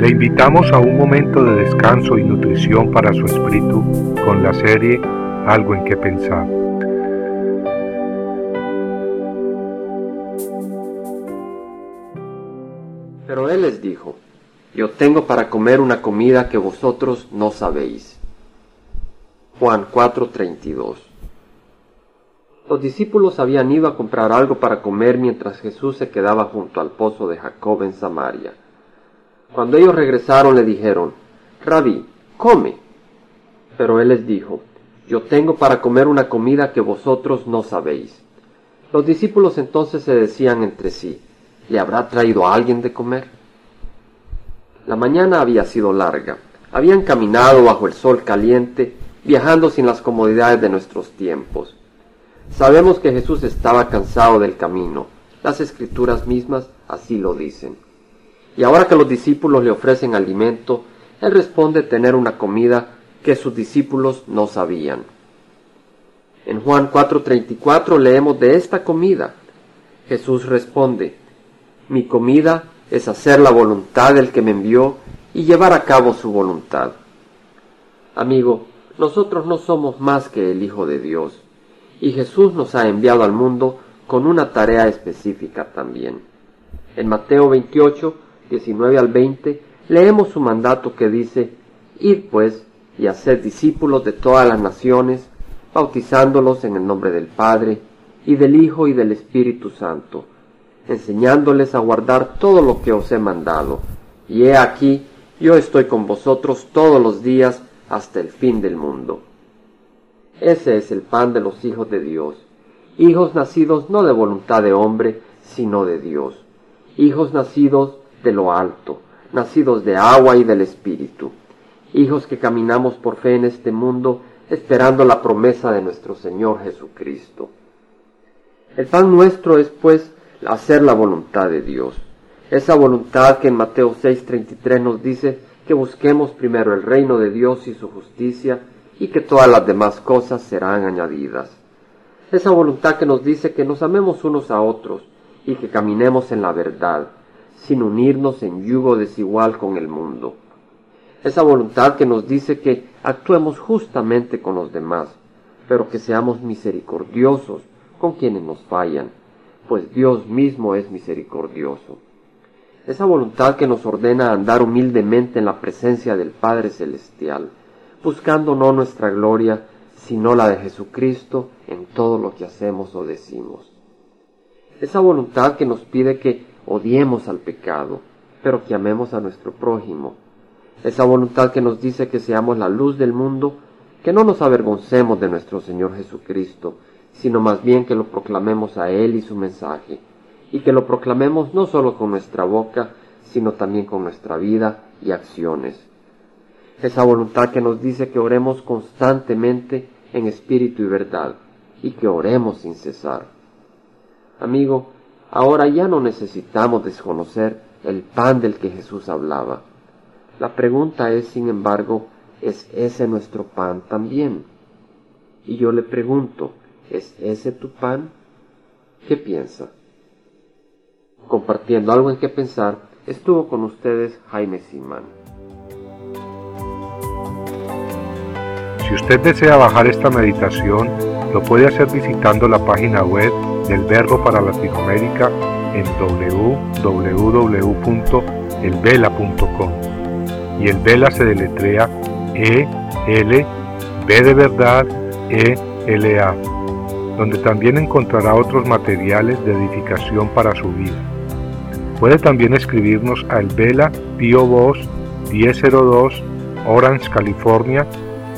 Le invitamos a un momento de descanso y nutrición para su espíritu con la serie Algo en que pensar. Pero él les dijo, yo tengo para comer una comida que vosotros no sabéis. Juan 4:32 Los discípulos habían ido a comprar algo para comer mientras Jesús se quedaba junto al pozo de Jacob en Samaria. Cuando ellos regresaron le dijeron, Rabí, come. Pero él les dijo, yo tengo para comer una comida que vosotros no sabéis. Los discípulos entonces se decían entre sí, ¿le habrá traído a alguien de comer? La mañana había sido larga. Habían caminado bajo el sol caliente, viajando sin las comodidades de nuestros tiempos. Sabemos que Jesús estaba cansado del camino. Las escrituras mismas así lo dicen. Y ahora que los discípulos le ofrecen alimento, él responde tener una comida que sus discípulos no sabían. En Juan 4:34 leemos de esta comida. Jesús responde, mi comida es hacer la voluntad del que me envió y llevar a cabo su voluntad. Amigo, nosotros no somos más que el Hijo de Dios, y Jesús nos ha enviado al mundo con una tarea específica también. En Mateo 28, 19 al 20, leemos su mandato que dice, Id pues y haced discípulos de todas las naciones, bautizándolos en el nombre del Padre, y del Hijo y del Espíritu Santo, enseñándoles a guardar todo lo que os he mandado. Y he aquí, yo estoy con vosotros todos los días hasta el fin del mundo. Ese es el pan de los hijos de Dios, hijos nacidos no de voluntad de hombre, sino de Dios, hijos nacidos de lo alto, nacidos de agua y del Espíritu, hijos que caminamos por fe en este mundo, esperando la promesa de nuestro Señor Jesucristo. El pan nuestro es, pues, hacer la voluntad de Dios. Esa voluntad que en Mateo 6:33 nos dice que busquemos primero el reino de Dios y su justicia y que todas las demás cosas serán añadidas. Esa voluntad que nos dice que nos amemos unos a otros y que caminemos en la verdad, sin unirnos en yugo desigual con el mundo. Esa voluntad que nos dice que actuemos justamente con los demás, pero que seamos misericordiosos con quienes nos fallan pues Dios mismo es misericordioso. Esa voluntad que nos ordena andar humildemente en la presencia del Padre Celestial, buscando no nuestra gloria, sino la de Jesucristo en todo lo que hacemos o decimos. Esa voluntad que nos pide que odiemos al pecado, pero que amemos a nuestro prójimo. Esa voluntad que nos dice que seamos la luz del mundo, que no nos avergoncemos de nuestro Señor Jesucristo, sino más bien que lo proclamemos a Él y su mensaje, y que lo proclamemos no solo con nuestra boca, sino también con nuestra vida y acciones. Esa voluntad que nos dice que oremos constantemente en espíritu y verdad, y que oremos sin cesar. Amigo, ahora ya no necesitamos desconocer el pan del que Jesús hablaba. La pregunta es, sin embargo, ¿es ese nuestro pan también? Y yo le pregunto, ¿Es ese tu pan? ¿Qué piensa? Compartiendo algo en qué pensar, estuvo con ustedes Jaime Simán. Si usted desea bajar esta meditación, lo puede hacer visitando la página web del Verbo para Latinoamérica en www.elvela.com. Y el Vela se deletrea E L B de verdad E L A donde también encontrará otros materiales de edificación para su vida. Puede también escribirnos al Vela Pio Box 1002 Orange, California